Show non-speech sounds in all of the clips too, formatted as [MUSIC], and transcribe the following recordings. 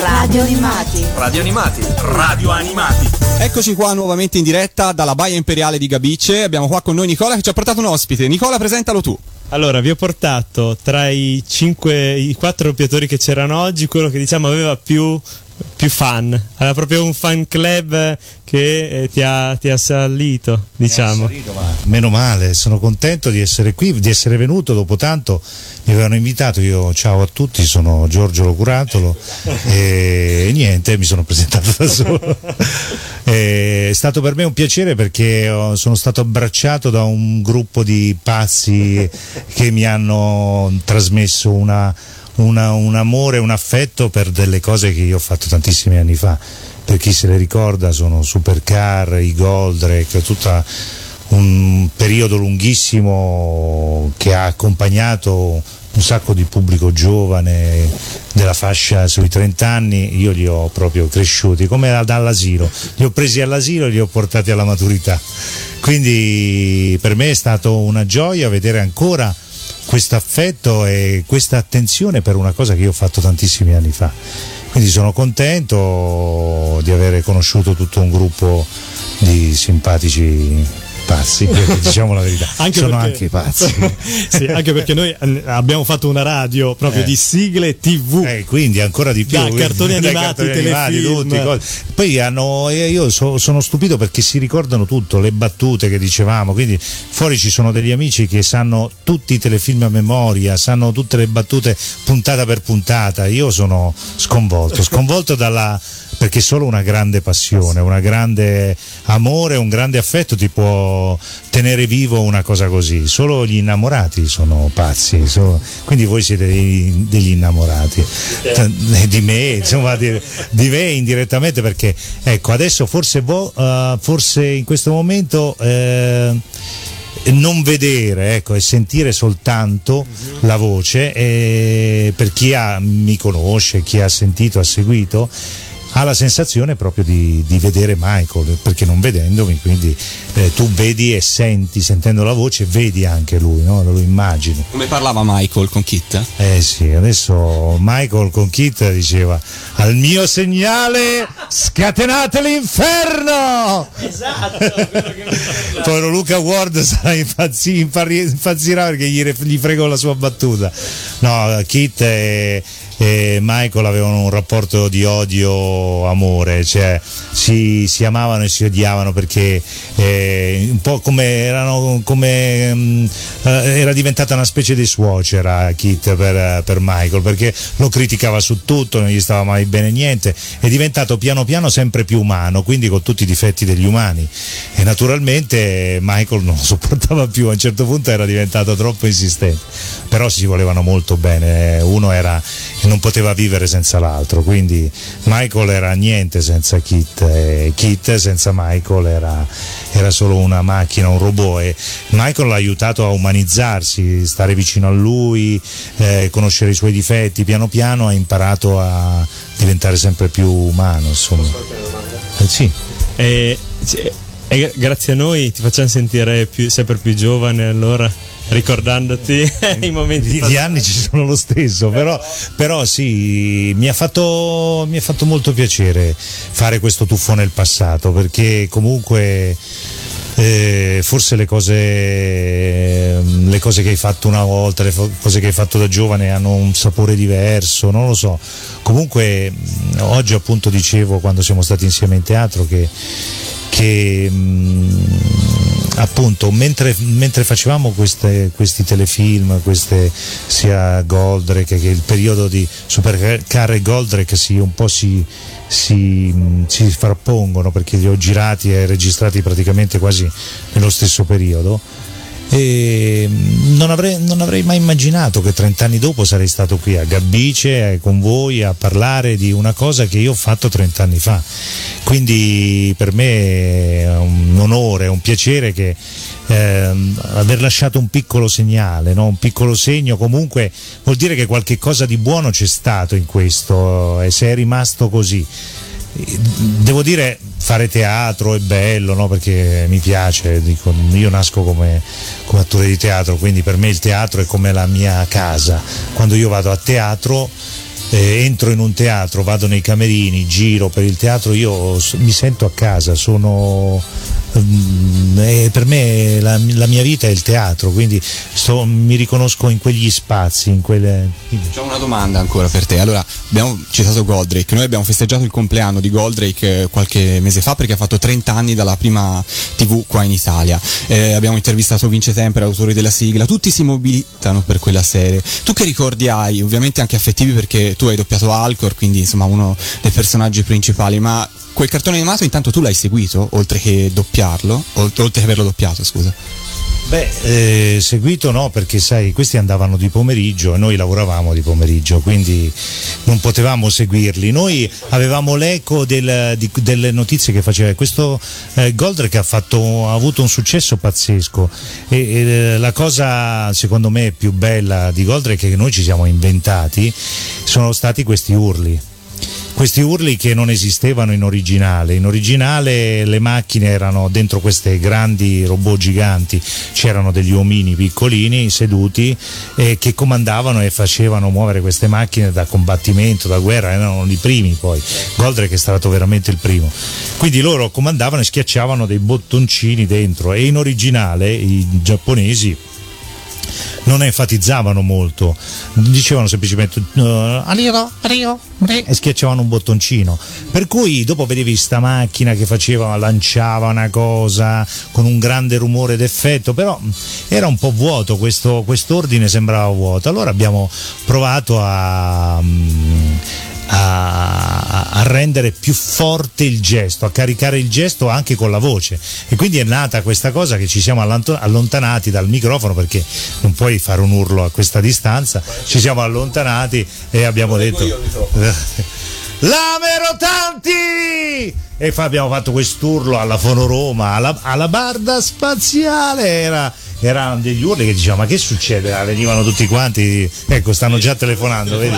Radio Animati. Radio Animati. Radio Animati. Eccoci qua nuovamente in diretta dalla Baia Imperiale di Gabice. Abbiamo qua con noi Nicola che ci ha portato un ospite. Nicola, presentalo tu. Allora, vi ho portato tra i, cinque, i quattro doppiatori che c'erano oggi quello che diciamo aveva più, più fan. Aveva proprio un fan club che eh, ti, ha, ti ha salito, diciamo. Salito, ma meno male, sono contento di essere qui, di essere venuto dopo tanto. Mi avevano invitato, io ciao a tutti, sono Giorgio Locuratolo e, e niente, mi sono presentato da solo. [LAUGHS] E è stato per me un piacere perché sono stato abbracciato da un gruppo di pazzi che mi hanno trasmesso una, una- un amore, un affetto per delle cose che io ho fatto tantissimi anni fa. Per chi se le ricorda sono Supercar, i Goldrake, tutta un periodo lunghissimo che ha accompagnato un sacco di pubblico giovane della fascia sui 30 anni, io li ho proprio cresciuti come da- dall'asilo, li ho presi all'asilo e li ho portati alla maturità. Quindi per me è stato una gioia vedere ancora questo affetto e questa attenzione per una cosa che io ho fatto tantissimi anni fa. Quindi sono contento di aver conosciuto tutto un gruppo di simpatici pazzi, [LAUGHS] diciamo la verità. sono anche pazzi. [LAUGHS] sì, anche perché noi eh, abbiamo fatto una radio proprio Eh. di sigle TV. Eh, quindi ancora di più Da cartoni [LAUGHS] animati, cartoni animati, tutti, poi hanno eh, io so- sono stupito perché si ricordano tutto le battute che dicevamo quindi fuori ci sono degli amici che sanno tutti i telefilm a memoria sanno tutte le battute puntata per puntata io sono sconvolto sconvolto dalla perché solo una grande passione, un grande amore, un grande affetto ti può tenere vivo una cosa così. Solo gli innamorati sono pazzi, solo- quindi voi siete dei- degli innamorati di me, insomma, di, di me indirettamente perché ecco adesso forse, vo- eh, forse in questo momento eh, non vedere ecco, e sentire soltanto la voce eh, per chi ha- mi conosce, chi ha sentito, ha seguito ha la sensazione proprio di, di vedere Michael perché non vedendomi quindi eh, tu vedi e senti sentendo la voce vedi anche lui no? lo immagini Come parlava Michael con Kit? eh sì, adesso Michael con Kit diceva al mio segnale scatenate l'inferno! Esatto, Povero Luca Ward sarà impazzi- impazzirà perché gli, gli fregò la sua battuta. No, Kit e, e Michael avevano un rapporto di odio-amore, cioè si, si amavano e si odiavano perché eh, un po' come erano come mm, eh, era diventata una specie di suocera Kit per, per Michael perché lo criticava su tutto, non gli stava mai bene niente, è diventato piano piano sempre più umano, quindi con tutti i difetti degli umani. E naturalmente Michael non lo sopportava più, a un certo punto era diventato troppo insistente, però si volevano molto bene, uno era non poteva vivere senza l'altro, quindi Michael era niente senza Kit e Kit senza Michael era, era solo una macchina, un robot e Michael l'ha aiutato a umanizzarsi, stare vicino a lui, eh, conoscere i suoi difetti, piano piano ha imparato a diventare sempre più umano, insomma. Eh, sì. E, e gra- grazie a noi ti facciamo sentire più- sempre più giovane allora, ricordandoti [LAUGHS] i momenti Gli, gli anni ci sono lo stesso, però, però sì, mi ha, fatto, mi ha fatto molto piacere fare questo tuffo nel passato, perché comunque eh, forse le cose, le cose che hai fatto una volta, le fo- cose che hai fatto da giovane hanno un sapore diverso, non lo so. Comunque oggi appunto dicevo quando siamo stati insieme in teatro che, che mh, appunto mentre, mentre facevamo queste- questi telefilm, queste, sia Goldrake che il periodo di Supercar e Goldrake si, un po' si, si, si frappongono perché li ho girati e registrati praticamente quasi nello stesso periodo non avrei, non avrei mai immaginato che 30 anni dopo sarei stato qui a Gabbice eh, con voi a parlare di una cosa che io ho fatto 30 anni fa. Quindi per me è un onore, un piacere che ehm, aver lasciato un piccolo segnale, no? un piccolo segno, comunque vuol dire che qualche cosa di buono c'è stato in questo e se è rimasto così. Devo dire, fare teatro è bello, no? perché mi piace, dico, io nasco come, come attore di teatro, quindi per me il teatro è come la mia casa. Quando io vado a teatro eh, entro in un teatro, vado nei camerini, giro per il teatro, io mi sento a casa, sono mm, eh, per me la, la mia vita è il teatro, quindi sto- mi riconosco in quegli spazi, in quelle... C'ho una domanda ancora per te. Allora, abbiamo citato Goldrake. Noi abbiamo festeggiato il compleanno di Goldrake eh, qualche mese fa perché ha fatto 30 anni dalla prima TV qua in Italia. Eh, abbiamo intervistato Vince Tempera, autore della sigla. Tutti si mobilitano per quella serie. Tu che ricordi hai? Ovviamente anche affettivi perché tu hai doppiato Alcor, quindi insomma uno dei personaggi principali, ma quel cartone animato intanto tu l'hai seguito, oltre che doppiarlo, oltre che averlo doppiato, scusa. Beh, eh, seguito no, perché sai, questi andavano di pomeriggio e noi lavoravamo di pomeriggio, quindi non potevamo seguirli. Noi avevamo l'eco del- di- delle notizie che faceva. Questo eh, Goldrake ha, fatto- ha avuto un successo pazzesco e, e, la cosa secondo me più bella di Goldrake che noi ci siamo inventati sono stati questi urli questi urli che non esistevano in originale. In originale le macchine erano dentro queste grandi robot giganti, c'erano degli omini piccolini seduti eh, che comandavano e facevano muovere queste macchine da combattimento, da guerra, erano i primi poi. Goldrake è stato veramente il primo. Quindi loro comandavano e schiacciavano dei bottoncini dentro e in originale i giapponesi non enfatizzavano molto, dicevano semplicemente uh, Arrivo, arrivo, arrivo", e schiacciavano un bottoncino. Per cui dopo vedevi sta macchina che faceva, lanciava una cosa con un grande rumore d'effetto, però mh, era un po' vuoto, questo quest'ordine sembrava vuoto. Allora abbiamo provato a. mh, a, a rendere più forte il gesto, a caricare il gesto anche con la voce. E quindi è nata questa cosa che ci siamo allontanati dal microfono perché non puoi fare un urlo a questa distanza. Ci siamo allontanati e abbiamo detto. Lamero [LAUGHS] tanti! E fa- abbiamo fatto quest'urlo alla Fonoroma, alla, alla barda spaziale, era, erano degli urli che dicevano ma che succede? Ah, Venivano tutti quanti, ecco stanno già telefonando, vedi?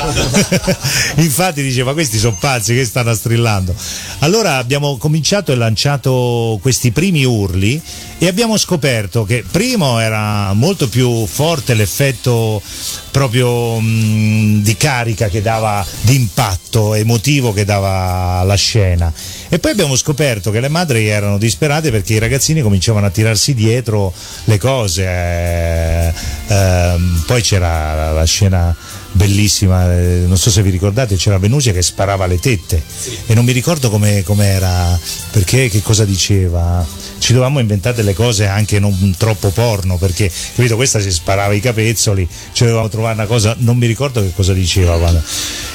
[LAUGHS] Infatti diceva questi sono pazzi che stanno strillando. Allora abbiamo cominciato e lanciato questi primi urli e abbiamo scoperto che primo era molto più forte l'effetto proprio mh, di carica che dava, di impatto emotivo che dava la scena. E poi abbiamo scoperto che le madri erano disperate perché i ragazzini cominciavano a tirarsi dietro le cose. eh, ehm, poi c'era la, la scena bellissima, eh, non so se vi ricordate, c'era Venusia che sparava le tette e non mi ricordo come era, perché, che cosa diceva. Ci dovevamo inventare delle cose anche non troppo porno perché capito, questa si sparava i capezzoli, ci dovevamo trovare una cosa, non mi ricordo che cosa diceva. guarda.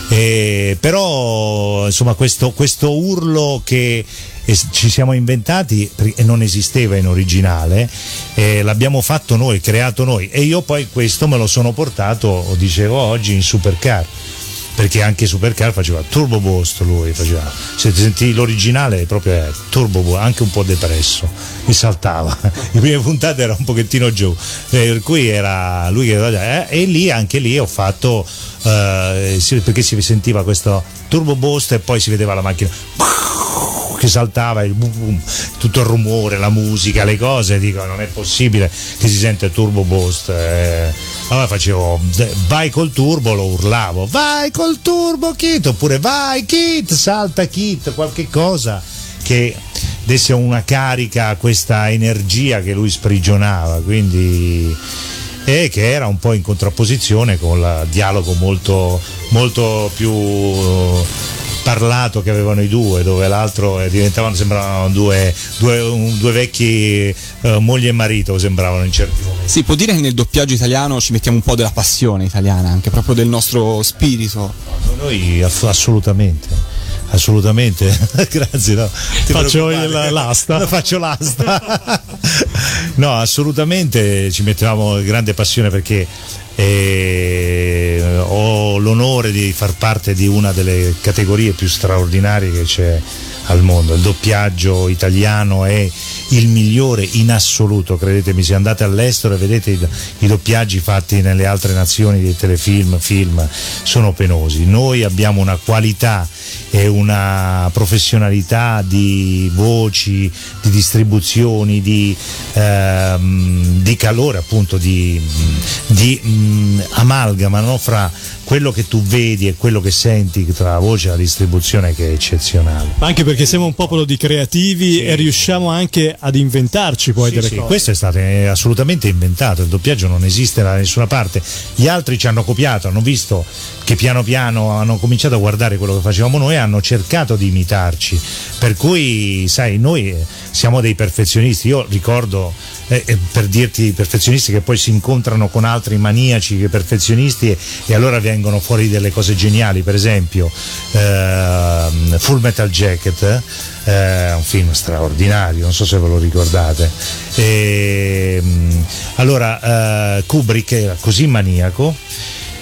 Eh, però insomma questo, questo urlo che eh, ci siamo inventati e non esisteva in originale, eh, l'abbiamo fatto noi, creato noi e io poi questo me lo sono portato, dicevo oggi, in Supercar. Perché anche Supercar faceva Turbo Boost lui, faceva. Se senti l'originale proprio è Turbo Boost, anche un po' depresso, mi saltava. [LAUGHS] Le prime puntate era un pochettino giù. per cui era lui che eh, e lì anche lì ho fatto eh, perché si sentiva questo Turbo Boost e poi si vedeva la macchina che saltava il boom, boom, tutto il rumore, la musica, le cose, dico non è possibile che si sente turbo boost. eh. Allora facevo vai col turbo, lo urlavo, vai col turbo Kit, oppure vai Kit, salta Kit, qualche cosa che desse una carica a questa energia che lui sprigionava, quindi e che era un po' in contrapposizione con il dialogo molto, molto più parlato che avevano i due, dove l'altro eh, diventavano, sembravano due, due, un- due vecchi eh, moglie e marito, sembravano in certi momenti. Si può dire che nel doppiaggio italiano ci mettiamo un po' della passione italiana, anche proprio del nostro spirito. Noi aff- assolutamente. Assolutamente, [LAUGHS] grazie. No. Ti Faccio il- l'asta. [LAUGHS] Faccio l'asta. [LAUGHS] no, assolutamente ci mettiamo grande passione perché eh, ho l'onore di far parte di una delle categorie più straordinarie che c'è al mondo. Il doppiaggio italiano è il migliore in assoluto, credetemi, se andate all'estero e vedete i, doppiaggi fatti nelle altre nazioni dei telefilm, film, sono penosi. Noi abbiamo una qualità e una professionalità di voci, di distribuzioni, di, ehm, di calore, appunto, di, di, mm, amalgama no? fra quello che tu vedi e quello che senti tra la voce e la distribuzione che è eccezionale. Ma anche perché siamo un popolo di creativi e riusciamo anche ad inventarci poi delle Sì, cose. questo è stato eh, assolutamente inventato, il doppiaggio non esiste da nessuna parte. Gli altri ci hanno copiato, hanno visto che piano piano hanno cominciato a guardare quello che facevamo noi e hanno cercato di imitarci. Per cui, sai, noi eh, siamo dei perfezionisti. Io ricordo, eh, eh, per dirti, perfezionisti che poi si incontrano con altri maniaci che perfezionisti e, e allora vengono fuori delle cose geniali. Per esempio, ehm, Full Metal Jacket è un film straordinario, non so se ve lo ricordate. E, mh, allora, eh, Kubrick era così maniaco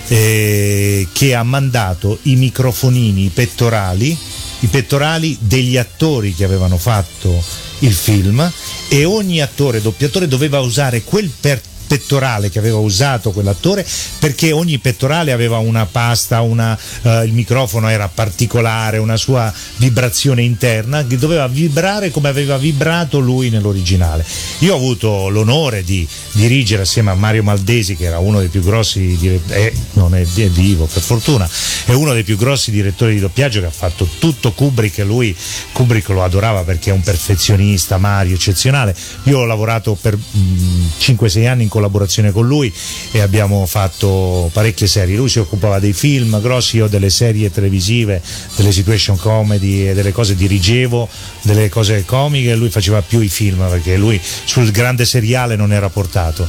eh, che ha mandato i microfonini, i pettorali, i pettorali degli attori che avevano fatto il film e ogni attore, doppiatore doveva usare quel per pettorale che aveva usato quell'attore perché ogni pettorale aveva una pasta, una, eh, il microfono era particolare, una sua vibrazione interna che doveva vibrare come aveva vibrato lui nell'originale. Io ho avuto l'onore di dirigere assieme a Mario Maldesi che era uno dei più grossi eh, non è, è vivo per fortuna, è uno dei più grossi direttori di doppiaggio che ha fatto tutto Kubrick e lui Kubrick lo adorava perché è un perfezionista, Mario eccezionale. Io ho lavorato per mh, 5-6 anni in collaborazione con lui e abbiamo fatto parecchie serie. Lui si occupava dei film grossi, io delle serie televisive, delle situation comedy e delle cose dirigevo, delle cose comiche, e lui faceva più i film perché lui sul grande seriale non era portato.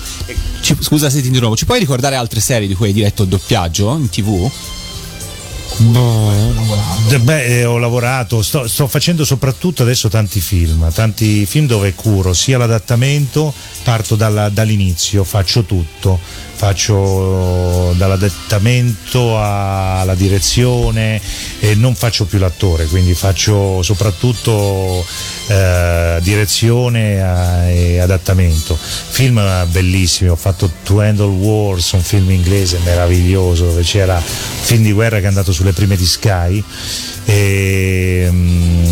Ci- scusa se ti interrompo, ci puoi ricordare altre serie di cui hai diretto il doppiaggio in tv? Eh, Beh, eh, ho lavorato, sto, sto facendo soprattutto adesso tanti film, tanti film dove curo sia l'adattamento, parto dalla- dall'inizio, faccio tutto, faccio dall'adattamento alla direzione e non faccio più l'attore, quindi faccio soprattutto eh, direzione eh, e adattamento. Film eh, bellissimi, ho fatto To Handle Wars, un film inglese meraviglioso dove c'era un film di guerra che è andato sulle prime di Sky. E, mm,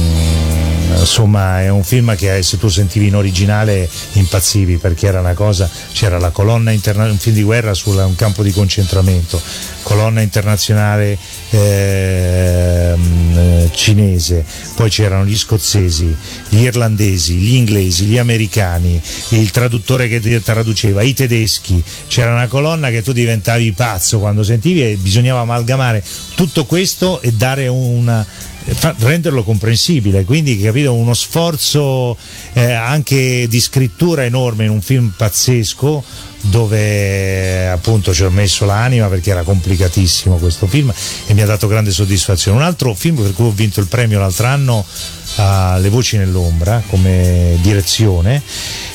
insomma è un film che eh, se tu sentivi in originale impazzivi perché era una cosa c'era la colonna internazionale un film di guerra su un campo di concentramento. Colonna internazionale ehm, eh, cinese poi c'erano gli scozzesi gli irlandesi gli inglesi gli americani il traduttore che traduceva i tedeschi. C'era una colonna che tu diventavi pazzo quando sentivi e bisognava amalgamare tutto questo e dare una renderlo comprensibile, quindi capito, uno sforzo eh, anche di scrittura enorme in un film pazzesco dove appunto ci ho messo l'anima perché era complicatissimo questo film e mi ha dato grande soddisfazione. Un altro film per cui ho vinto il premio l'altro anno a Le voci nell'ombra come direzione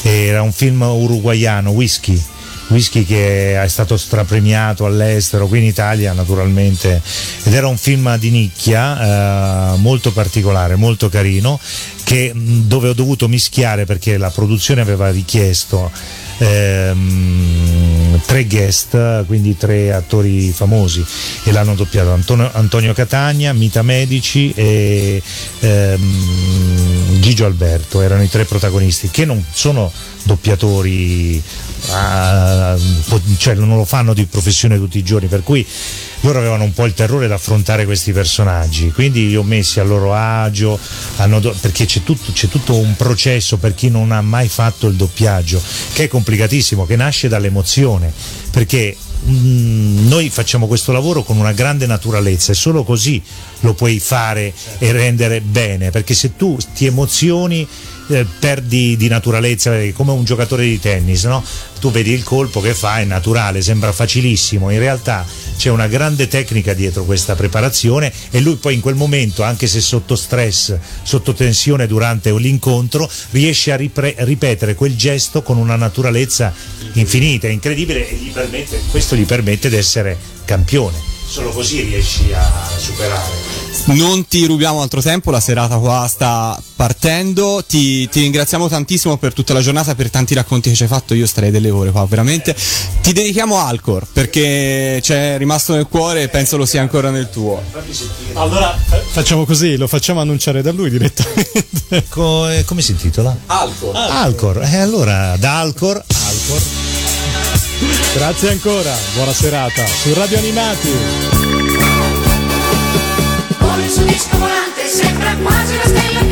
era un film uruguaiano, Whisky whisky che è stato strapremiato all'estero, qui in Italia naturalmente, ed era un film di nicchia, eh, molto particolare, molto carino, che, dove ho dovuto mischiare perché la produzione aveva richiesto ehm, tre guest, quindi tre attori famosi e l'hanno doppiato Antonio, Antonio Catania, Mita Medici e ehm, Gigio Alberto, erano i tre protagonisti che non sono doppiatori ah, cioè non lo fanno di professione tutti i giorni per cui loro avevano un po' il terrore ad affrontare questi personaggi. Quindi li ho messi a loro agio do- perché c'è tutto, c'è tutto un processo per chi non ha mai fatto il doppiaggio che è complicatissimo che nasce dall'emozione perché mm, noi facciamo questo lavoro con una grande naturalezza e solo così lo puoi fare e rendere bene perché se tu ti emozioni eh, perdi di naturalezza come un giocatore di tennis no? tu vedi il colpo che fa è naturale sembra facilissimo in realtà c'è una grande tecnica dietro questa preparazione e lui poi in quel momento anche se sotto stress sotto tensione durante l'incontro riesce a ripre- ripetere quel gesto con una naturalezza infinita incredibile e gli permette, questo gli permette di essere campione. Solo così riesci a superare Non ti rubiamo altro tempo, la serata qua sta partendo. Ti, ti ringraziamo tantissimo per tutta la giornata, per tanti racconti che ci hai fatto. Io starei delle ore qua, veramente. Ti dedichiamo Alcor perché c'è rimasto nel cuore e penso lo sia ancora nel tuo. Allora fa- facciamo così, lo facciamo annunciare da lui direttamente. [LAUGHS] Co- eh, come si intitola? Alcor. Alcor, e allora da Alcor, Alcor Grazie ancora, buona serata su Radio Animati su disco volante sembra quasi una stella